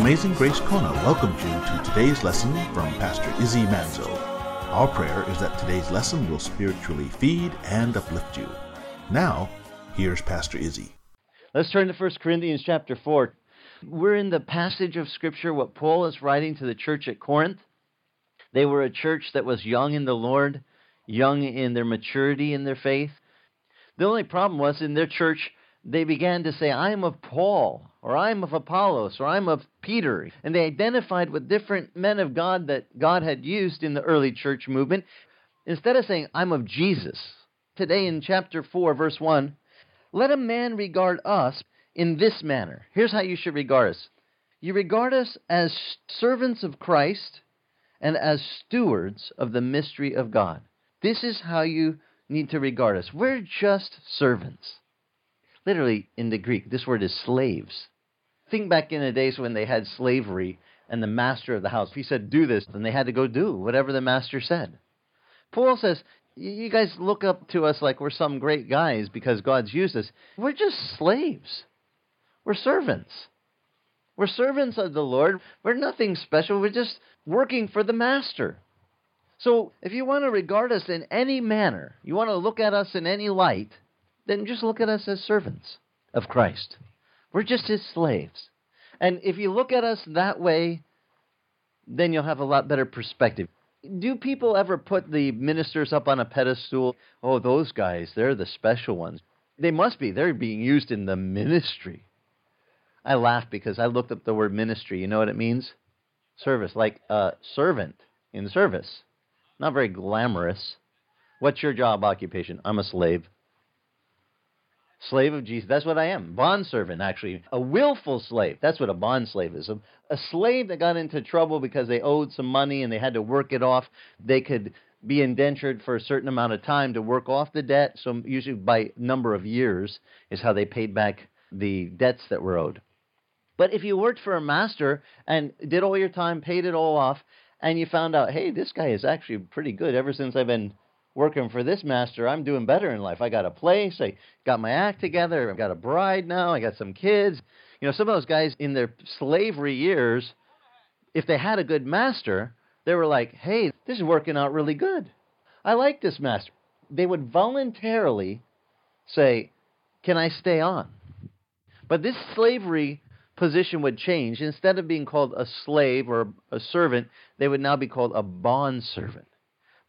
Amazing Grace Kona welcomes you to today's lesson from Pastor Izzy Manzo. Our prayer is that today's lesson will spiritually feed and uplift you. Now, here's Pastor Izzy. Let's turn to 1 Corinthians chapter 4. We're in the passage of Scripture, what Paul is writing to the church at Corinth. They were a church that was young in the Lord, young in their maturity in their faith. The only problem was in their church, they began to say, I'm of Paul, or I'm of Apollos, or I'm of Peter. And they identified with different men of God that God had used in the early church movement. Instead of saying, I'm of Jesus, today in chapter 4, verse 1, let a man regard us in this manner. Here's how you should regard us you regard us as servants of Christ and as stewards of the mystery of God. This is how you need to regard us. We're just servants. Literally, in the Greek, this word is slaves. Think back in the days when they had slavery and the master of the house, if he said, do this, then they had to go do whatever the master said. Paul says, you guys look up to us like we're some great guys because God's used us. We're just slaves. We're servants. We're servants of the Lord. We're nothing special. We're just working for the master. So if you want to regard us in any manner, you want to look at us in any light, then just look at us as servants of Christ. We're just his slaves. And if you look at us that way, then you'll have a lot better perspective. Do people ever put the ministers up on a pedestal? Oh, those guys, they're the special ones. They must be. They're being used in the ministry. I laugh because I looked up the word ministry. You know what it means? Service, like a servant in service. Not very glamorous. What's your job occupation? I'm a slave. Slave of Jesus. That's what I am. Bond servant, actually. A willful slave. That's what a bond slave is. A, a slave that got into trouble because they owed some money and they had to work it off. They could be indentured for a certain amount of time to work off the debt. So, usually by number of years is how they paid back the debts that were owed. But if you worked for a master and did all your time, paid it all off, and you found out, hey, this guy is actually pretty good ever since I've been working for this master, I'm doing better in life. I got a place, I got my act together, I've got a bride now, I got some kids. You know, some of those guys in their slavery years, if they had a good master, they were like, hey, this is working out really good. I like this master. They would voluntarily say, can I stay on? But this slavery position would change. Instead of being called a slave or a servant, they would now be called a bond servant.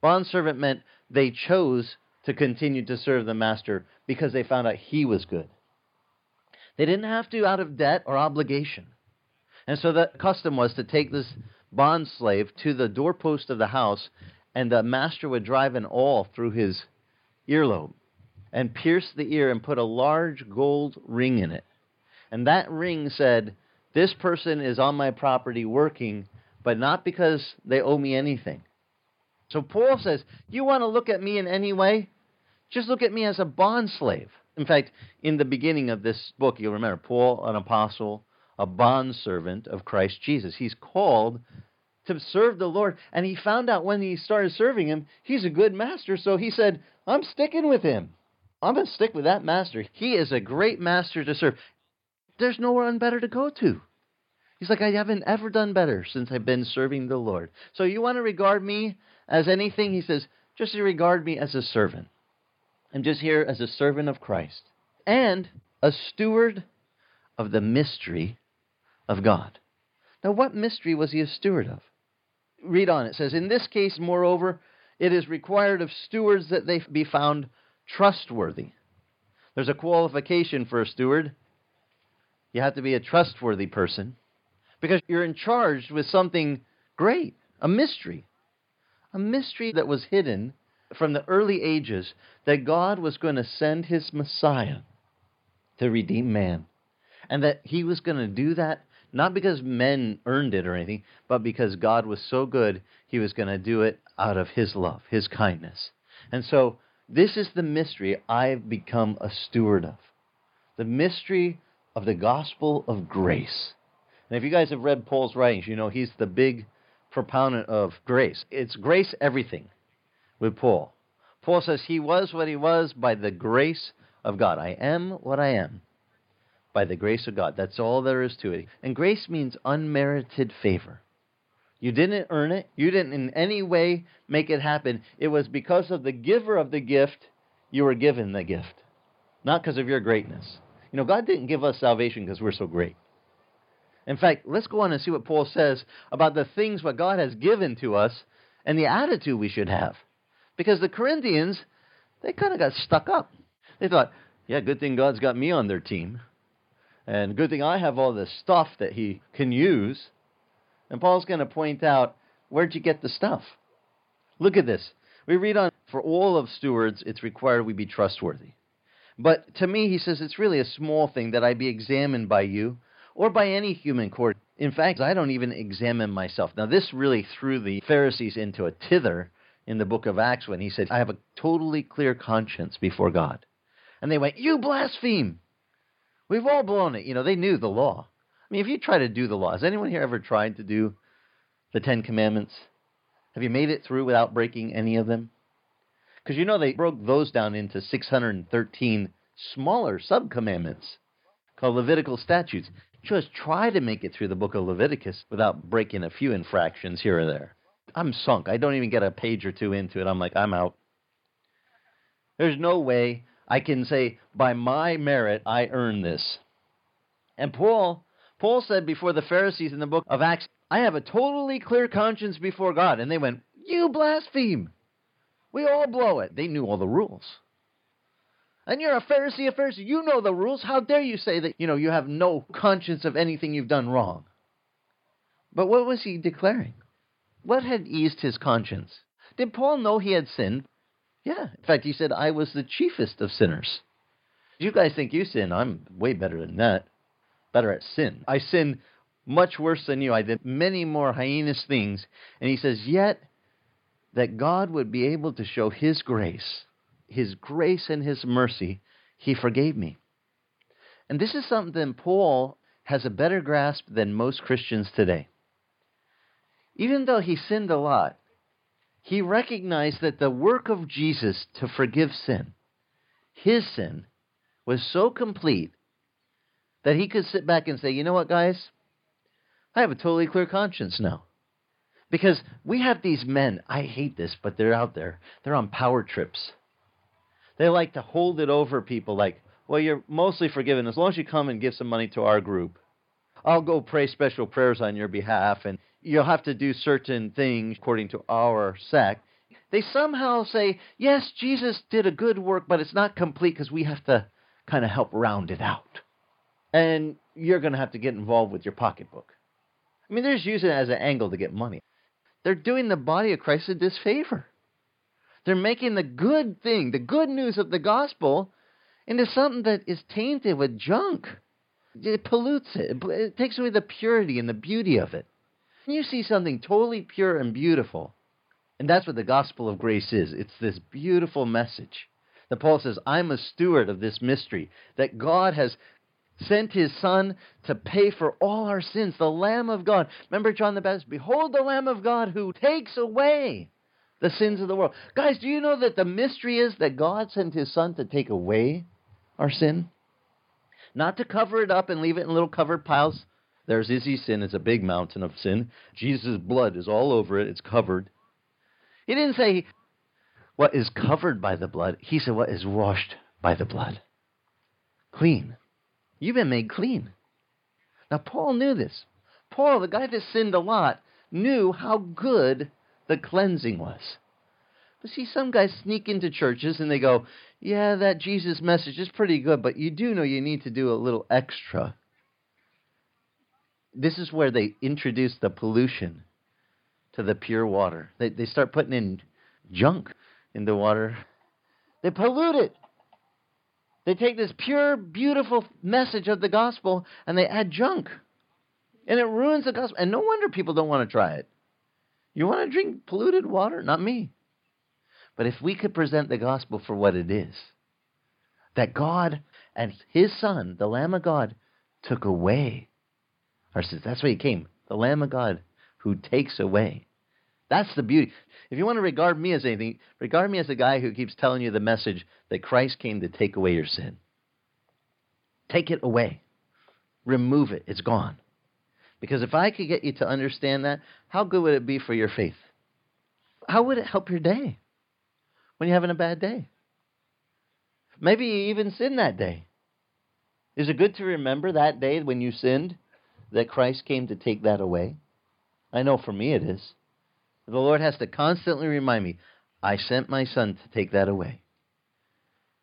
Bond servant meant they chose to continue to serve the master because they found out he was good. They didn't have to out of debt or obligation. And so the custom was to take this bond slave to the doorpost of the house, and the master would drive an awl through his earlobe and pierce the ear and put a large gold ring in it. And that ring said, This person is on my property working, but not because they owe me anything. So Paul says, You want to look at me in any way? Just look at me as a bond slave. In fact, in the beginning of this book, you'll remember Paul, an apostle, a bond servant of Christ Jesus. He's called to serve the Lord. And he found out when he started serving him, he's a good master. So he said, I'm sticking with him. I'm going to stick with that master. He is a great master to serve. There's no one better to go to. He's like, I haven't ever done better since I've been serving the Lord. So you want to regard me as anything? He says, just regard me as a servant. I'm just here as a servant of Christ and a steward of the mystery of God. Now, what mystery was he a steward of? Read on. It says, In this case, moreover, it is required of stewards that they be found trustworthy. There's a qualification for a steward. You have to be a trustworthy person because you're in charge with something great, a mystery. A mystery that was hidden from the early ages that God was going to send his Messiah to redeem man. And that he was going to do that not because men earned it or anything, but because God was so good, he was going to do it out of his love, his kindness. And so, this is the mystery I've become a steward of the mystery of the gospel of grace. And if you guys have read Paul's writings, you know he's the big proponent of grace. It's grace everything with Paul. Paul says he was what he was by the grace of God. I am what I am by the grace of God. That's all there is to it. And grace means unmerited favor. You didn't earn it. You didn't in any way make it happen. It was because of the giver of the gift you were given the gift, not because of your greatness. You know, God didn't give us salvation because we're so great. In fact, let's go on and see what Paul says about the things what God has given to us and the attitude we should have. Because the Corinthians, they kind of got stuck up. They thought, yeah, good thing God's got me on their team. And good thing I have all this stuff that he can use. And Paul's going to point out where'd you get the stuff? Look at this. We read on, for all of stewards, it's required we be trustworthy. But to me, he says, it's really a small thing that I be examined by you or by any human court. In fact, I don't even examine myself. Now, this really threw the Pharisees into a tither in the book of Acts when he said, I have a totally clear conscience before God. And they went, You blaspheme! We've all blown it. You know, they knew the law. I mean, if you try to do the law, has anyone here ever tried to do the Ten Commandments? Have you made it through without breaking any of them? Because you know they broke those down into 613 smaller sub commandments called Levitical statutes. Just try to make it through the book of Leviticus without breaking a few infractions here or there. I'm sunk. I don't even get a page or two into it. I'm like, I'm out. There's no way I can say, by my merit, I earn this. And Paul, Paul said before the Pharisees in the book of Acts, I have a totally clear conscience before God. And they went, You blaspheme. We all blow it. They knew all the rules. And you're a Pharisee, a Pharisee. You know the rules. How dare you say that, you know, you have no conscience of anything you've done wrong? But what was he declaring? What had eased his conscience? Did Paul know he had sinned? Yeah. In fact, he said, I was the chiefest of sinners. You guys think you sin. I'm way better than that. Better at sin. I sin much worse than you. I did many more heinous things. And he says, Yet that God would be able to show his grace, his grace and his mercy, he forgave me. And this is something Paul has a better grasp than most Christians today. Even though he sinned a lot, he recognized that the work of Jesus to forgive sin, his sin, was so complete that he could sit back and say, you know what, guys? I have a totally clear conscience now. Because we have these men, I hate this, but they're out there. They're on power trips. They like to hold it over people like, well, you're mostly forgiven as long as you come and give some money to our group. I'll go pray special prayers on your behalf, and you'll have to do certain things according to our sect. They somehow say, yes, Jesus did a good work, but it's not complete because we have to kind of help round it out. And you're going to have to get involved with your pocketbook. I mean, they're just using it as an angle to get money. They're doing the body of Christ a disfavor. They're making the good thing, the good news of the gospel, into something that is tainted with junk. It pollutes it. It takes away the purity and the beauty of it. And you see something totally pure and beautiful. And that's what the gospel of grace is. It's this beautiful message that Paul says, I'm a steward of this mystery, that God has sent his son to pay for all our sins, the Lamb of God. Remember John the Baptist? Behold the Lamb of God who takes away the sins of the world. Guys, do you know that the mystery is that God sent his son to take away our sin? Not to cover it up and leave it in little covered piles. There's Izzy's sin, it's a big mountain of sin. Jesus' blood is all over it, it's covered. He didn't say what is covered by the blood, he said what is washed by the blood. Clean. You've been made clean. Now, Paul knew this. Paul, the guy that sinned a lot, knew how good the cleansing was. But see, some guys sneak into churches and they go, Yeah, that Jesus message is pretty good, but you do know you need to do a little extra. This is where they introduce the pollution to the pure water. They, they start putting in junk in the water, they pollute it. They take this pure, beautiful message of the gospel and they add junk. And it ruins the gospel. And no wonder people don't want to try it. You want to drink polluted water? Not me. But if we could present the gospel for what it is that God and His Son, the Lamb of God, took away our sins. That's why He came. The Lamb of God who takes away. That's the beauty. If you want to regard me as anything, regard me as a guy who keeps telling you the message that Christ came to take away your sin. Take it away. remove it. It's gone. Because if I could get you to understand that, how good would it be for your faith? How would it help your day when you're having a bad day? Maybe you even sinned that day. Is it good to remember that day when you sinned that Christ came to take that away? I know for me it is. The Lord has to constantly remind me, I sent my son to take that away.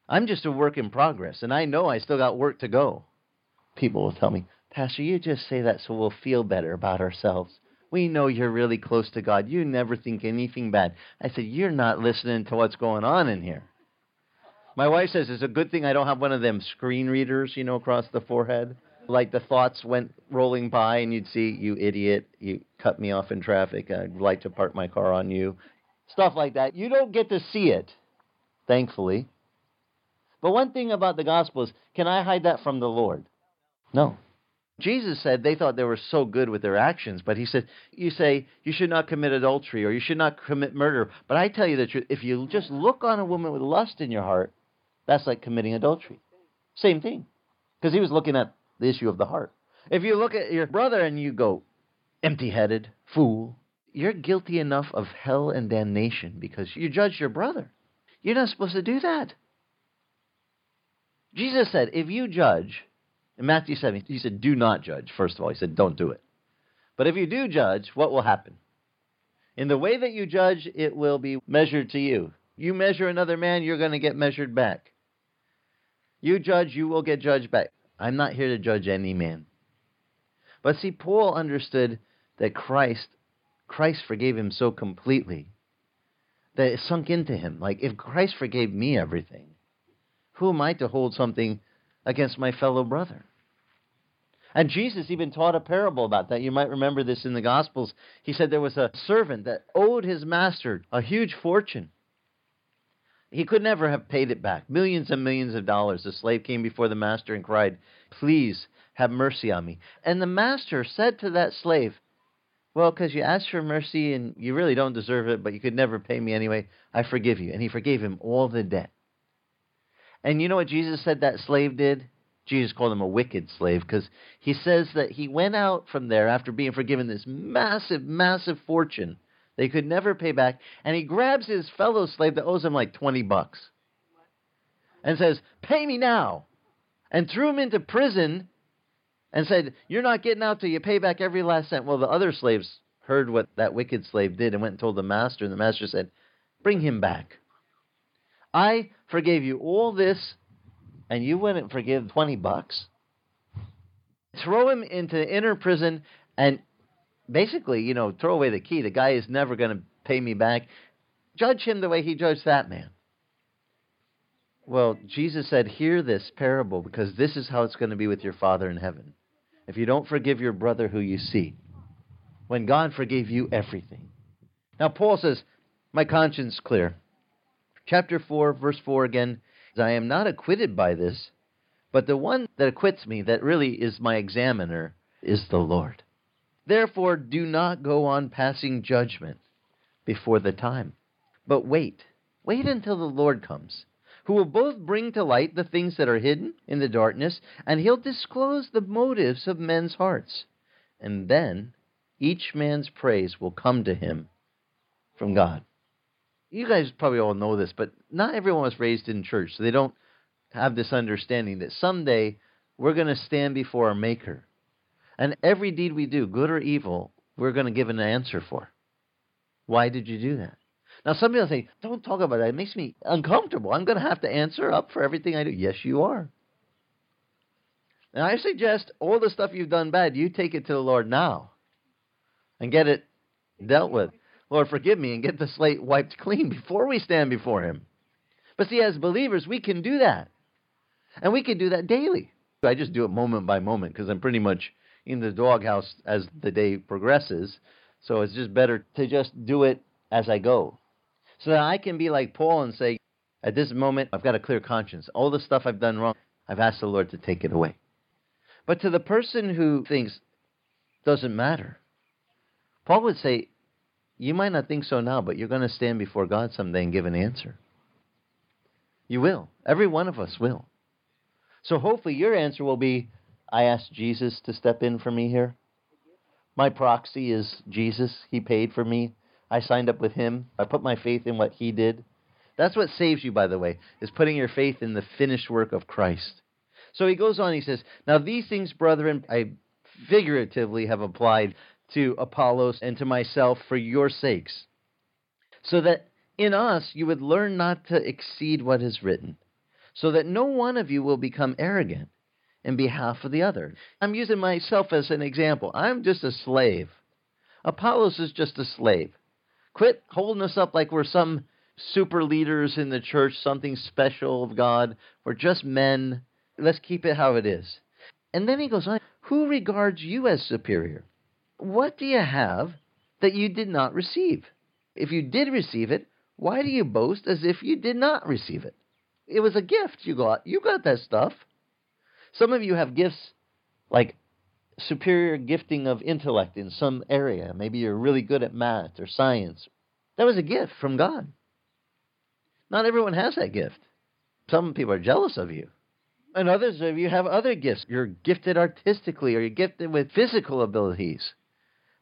I'm just a work in progress, and I know I still got work to go. People will tell me, Pastor, you just say that so we'll feel better about ourselves. We know you're really close to God. You never think anything bad. I said, You're not listening to what's going on in here. My wife says it's a good thing I don't have one of them screen readers, you know, across the forehead. Like the thoughts went rolling by, and you'd see, You idiot, you cut me off in traffic. I'd like to park my car on you. Stuff like that. You don't get to see it, thankfully. But one thing about the gospel is can I hide that from the Lord? No. Jesus said they thought they were so good with their actions, but he said, You say you should not commit adultery or you should not commit murder. But I tell you the truth, if you just look on a woman with lust in your heart, that's like committing adultery. Same thing. Because he was looking at the issue of the heart. If you look at your brother and you go, empty headed, fool, you're guilty enough of hell and damnation because you judged your brother. You're not supposed to do that. Jesus said, if you judge, in Matthew 7, he said, do not judge, first of all. He said, don't do it. But if you do judge, what will happen? In the way that you judge, it will be measured to you. You measure another man, you're going to get measured back. You judge, you will get judged back. I'm not here to judge any man. But see, Paul understood that Christ, Christ forgave him so completely that it sunk into him. Like, if Christ forgave me everything, who am I to hold something against my fellow brother? And Jesus even taught a parable about that. You might remember this in the Gospels. He said there was a servant that owed his master a huge fortune. He could never have paid it back. Millions and millions of dollars. The slave came before the master and cried, Please have mercy on me. And the master said to that slave, Well, because you asked for mercy and you really don't deserve it, but you could never pay me anyway, I forgive you. And he forgave him all the debt. And you know what Jesus said that slave did? Jesus called him a wicked slave because he says that he went out from there after being forgiven this massive, massive fortune they could never pay back, and he grabs his fellow slave that owes him like 20 bucks and says, Pay me now, and threw him into prison and said, You're not getting out till you pay back every last cent. Well, the other slaves heard what that wicked slave did and went and told the master, and the master said, Bring him back. I forgave you all this, and you wouldn't forgive 20 bucks. Throw him into inner prison and basically, you know, throw away the key. The guy is never going to pay me back. Judge him the way he judged that man. Well, Jesus said, Hear this parable because this is how it's going to be with your Father in heaven. If you don't forgive your brother who you see, when God forgave you everything. Now, Paul says, My conscience clear. Chapter 4, verse 4 again I am not acquitted by this, but the one that acquits me, that really is my examiner, is the Lord. Therefore, do not go on passing judgment before the time, but wait. Wait until the Lord comes, who will both bring to light the things that are hidden in the darkness, and he'll disclose the motives of men's hearts. And then each man's praise will come to him from God you guys probably all know this, but not everyone was raised in church, so they don't have this understanding that someday we're going to stand before our Maker. And every deed we do, good or evil, we're going to give an answer for. Why did you do that? Now, some people say, don't talk about that. It makes me uncomfortable. I'm going to have to answer up for everything I do. Yes, you are. And I suggest all the stuff you've done bad, you take it to the Lord now and get it dealt with. Lord, forgive me, and get the slate wiped clean before we stand before Him. But see, as believers, we can do that. And we can do that daily. I just do it moment by moment because I'm pretty much in the doghouse as the day progresses. So it's just better to just do it as I go. So that I can be like Paul and say, at this moment, I've got a clear conscience. All the stuff I've done wrong, I've asked the Lord to take it away. But to the person who thinks, doesn't matter, Paul would say, you might not think so now, but you're going to stand before God someday and give an answer. You will. Every one of us will. So hopefully your answer will be I asked Jesus to step in for me here. My proxy is Jesus. He paid for me. I signed up with him. I put my faith in what he did. That's what saves you, by the way, is putting your faith in the finished work of Christ. So he goes on, he says, Now these things, brethren, I figuratively have applied to Apollos and to myself for your sakes, so that in us you would learn not to exceed what is written, so that no one of you will become arrogant in behalf of the other. I'm using myself as an example. I'm just a slave. Apollos is just a slave. Quit holding us up like we're some super leaders in the church, something special of God. We're just men. Let's keep it how it is. And then he goes on Who regards you as superior? What do you have that you did not receive? If you did receive it, why do you boast as if you did not receive it? It was a gift you got. You got that stuff. Some of you have gifts like superior gifting of intellect in some area. Maybe you're really good at math or science. That was a gift from God. Not everyone has that gift. Some people are jealous of you. And others of you have other gifts. You're gifted artistically or you're gifted with physical abilities.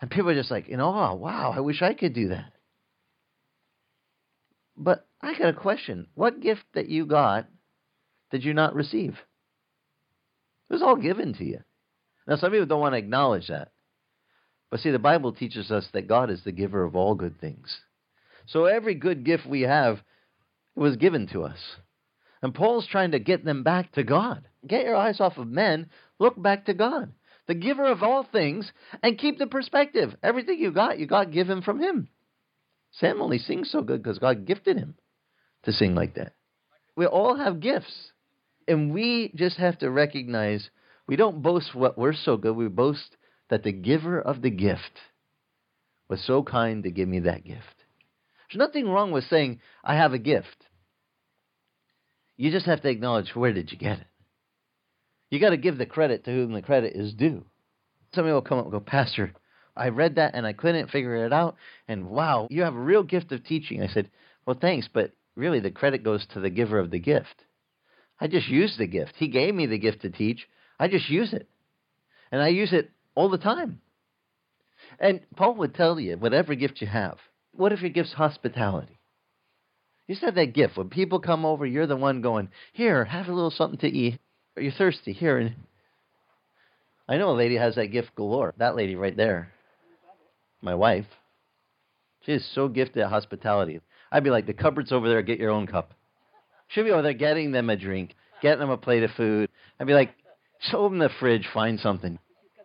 And people are just like, you know, oh, wow, I wish I could do that. But I got a question. What gift that you got did you not receive? It was all given to you. Now, some people don't want to acknowledge that. But see, the Bible teaches us that God is the giver of all good things. So every good gift we have was given to us. And Paul's trying to get them back to God. Get your eyes off of men, look back to God, the giver of all things, and keep the perspective. Everything you got, you got given from Him. Sam only sings so good because God gifted him to sing like that. We all have gifts. And we just have to recognize we don't boast what we're so good. We boast that the giver of the gift was so kind to give me that gift. There's nothing wrong with saying, I have a gift. You just have to acknowledge where did you get it? You got to give the credit to whom the credit is due. Somebody will come up and go, Pastor, I read that and I couldn't figure it out. And wow, you have a real gift of teaching. I said, Well, thanks, but really the credit goes to the giver of the gift. I just use the gift. He gave me the gift to teach. I just use it. And I use it all the time. And Paul would tell you, whatever gift you have, what if your gift's hospitality? You said that gift. When people come over, you're the one going, Here, have a little something to eat. Are you thirsty? Here. And I know a lady has that gift galore. That lady right there. My wife. She is so gifted at hospitality. I'd be like, the cupboard's over there, get your own cup. She'd be over there getting them a drink, getting them a plate of food. I'd be like, show them the fridge, find something.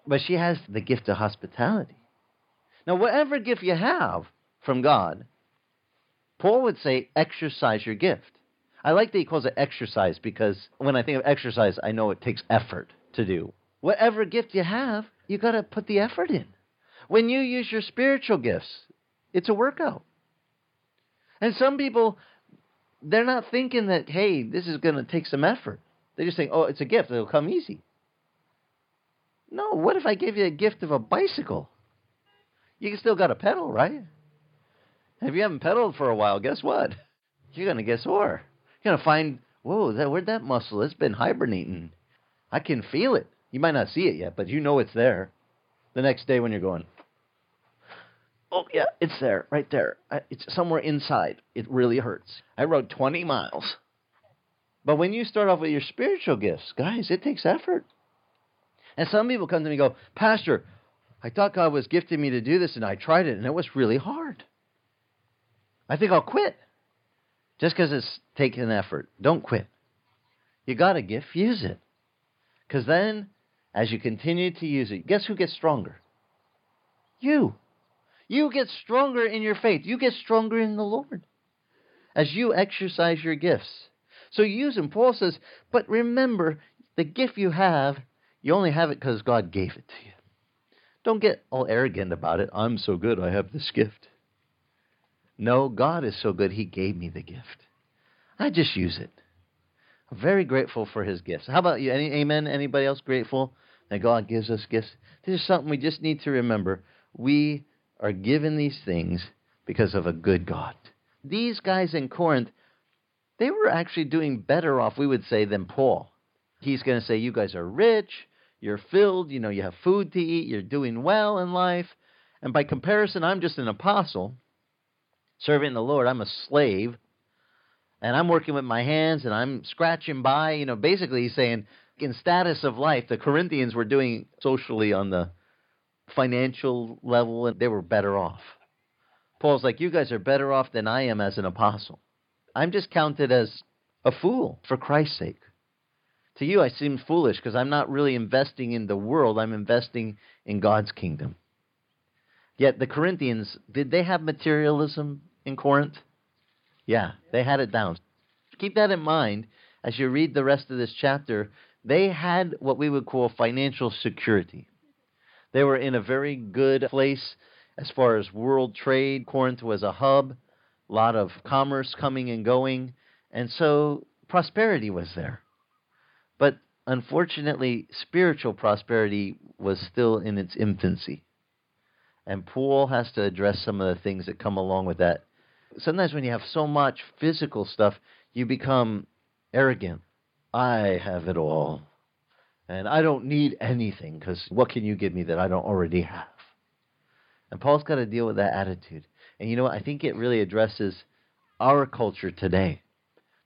But she has the gift of hospitality. Now, whatever gift you have from God, Paul would say, exercise your gift. I like that he calls it exercise because when I think of exercise, I know it takes effort to do. Whatever gift you have, you got to put the effort in. When you use your spiritual gifts, it's a workout. And some people, they're not thinking that, hey, this is going to take some effort. They just think, oh, it's a gift. It'll come easy. No, what if I gave you a gift of a bicycle? You still got to pedal, right? If you haven't pedaled for a while, guess what? You're going to get sore. You're to find, whoa, that, where'd that muscle? It's been hibernating. I can feel it. You might not see it yet, but you know it's there. The next day when you're going, oh yeah, it's there, right there. It's somewhere inside. It really hurts. I rode 20 miles. But when you start off with your spiritual gifts, guys, it takes effort. And some people come to me and go, Pastor, I thought God was gifting me to do this, and I tried it, and it was really hard. I think I'll quit. Just because it's taking effort. Don't quit. You got a gift, use it. Because then, as you continue to use it, guess who gets stronger? You. You get stronger in your faith. You get stronger in the Lord as you exercise your gifts. So use them. Paul says, but remember, the gift you have, you only have it because God gave it to you. Don't get all arrogant about it. I'm so good, I have this gift. No, God is so good, He gave me the gift. I just use it. I'm very grateful for His gifts. How about you? Any, amen? Anybody else grateful that God gives us gifts? This is something we just need to remember. We are given these things because of a good God. These guys in Corinth, they were actually doing better off, we would say, than Paul. He's going to say, You guys are rich, you're filled, you know, you have food to eat, you're doing well in life. And by comparison, I'm just an apostle serving the Lord. I'm a slave. And I'm working with my hands and I'm scratching by. You know, basically, he's saying, in status of life, the Corinthians were doing socially on the financial level and they were better off. Paul's like, You guys are better off than I am as an apostle. I'm just counted as a fool for Christ's sake. To you, I seem foolish because I'm not really investing in the world, I'm investing in God's kingdom. Yet the Corinthians, did they have materialism in Corinth? Yeah, they had it down. Keep that in mind as you read the rest of this chapter. They had what we would call financial security. They were in a very good place as far as world trade. Corinth was a hub, a lot of commerce coming and going, and so prosperity was there. But unfortunately, spiritual prosperity was still in its infancy. And Paul has to address some of the things that come along with that. Sometimes when you have so much physical stuff, you become arrogant. I have it all. And I don't need anything because what can you give me that I don't already have? And Paul's got to deal with that attitude. And you know what? I think it really addresses our culture today.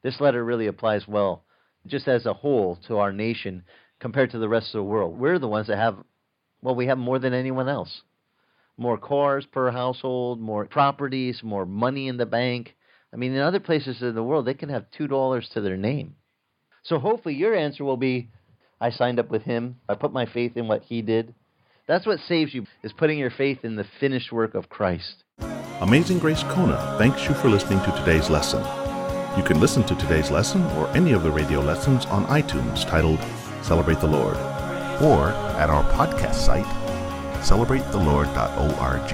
This letter really applies well, just as a whole, to our nation compared to the rest of the world. We're the ones that have, well, we have more than anyone else. More cars per household, more properties, more money in the bank. I mean, in other places in the world, they can have $2 to their name. So hopefully your answer will be I signed up with him. I put my faith in what he did. That's what saves you, is putting your faith in the finished work of Christ. Amazing Grace Kona thanks you for listening to today's lesson. You can listen to today's lesson or any of the radio lessons on iTunes titled Celebrate the Lord or at our podcast site, celebratethelord.org.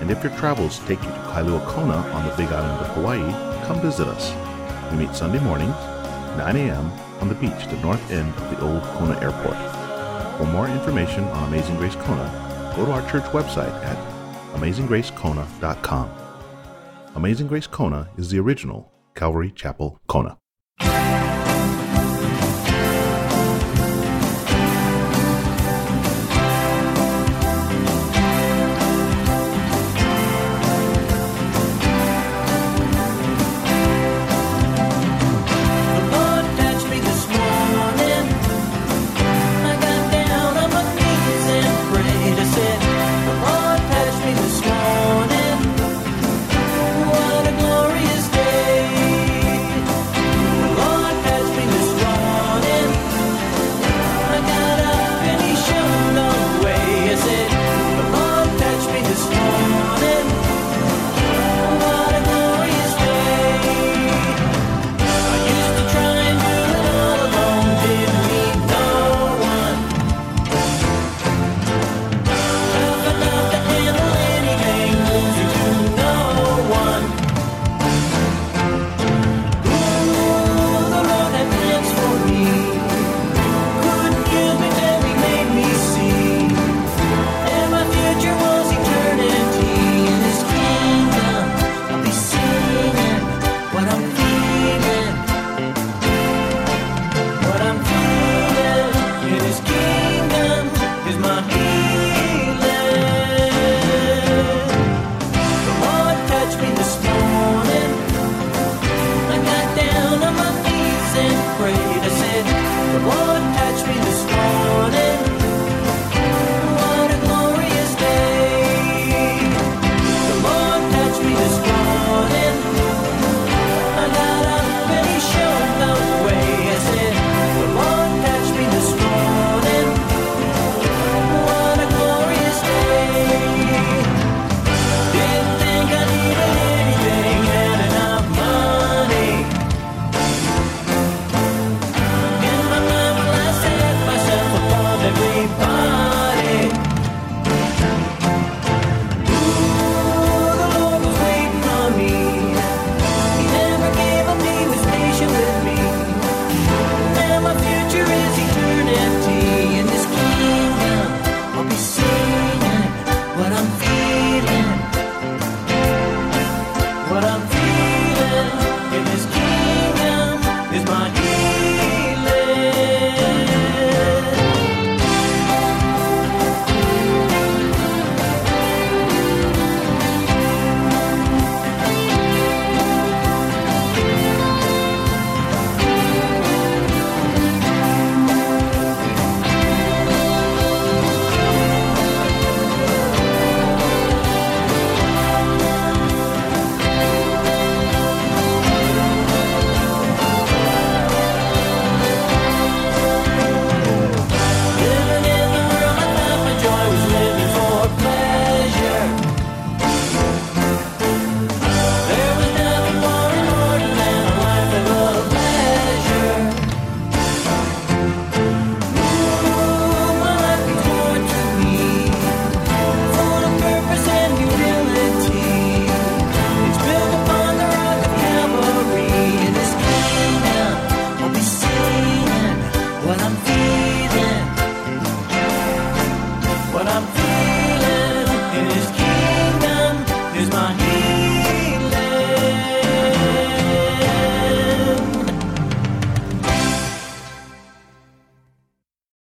And if your travels take you to Kailua Kona on the Big Island of Hawaii, come visit us. We meet Sunday mornings, 9 a.m., on the beach the north end of the old Kona Airport. For more information on Amazing Grace Kona, go to our church website at amazinggracekona.com. Amazing Grace Kona is the original Calvary Chapel Kona.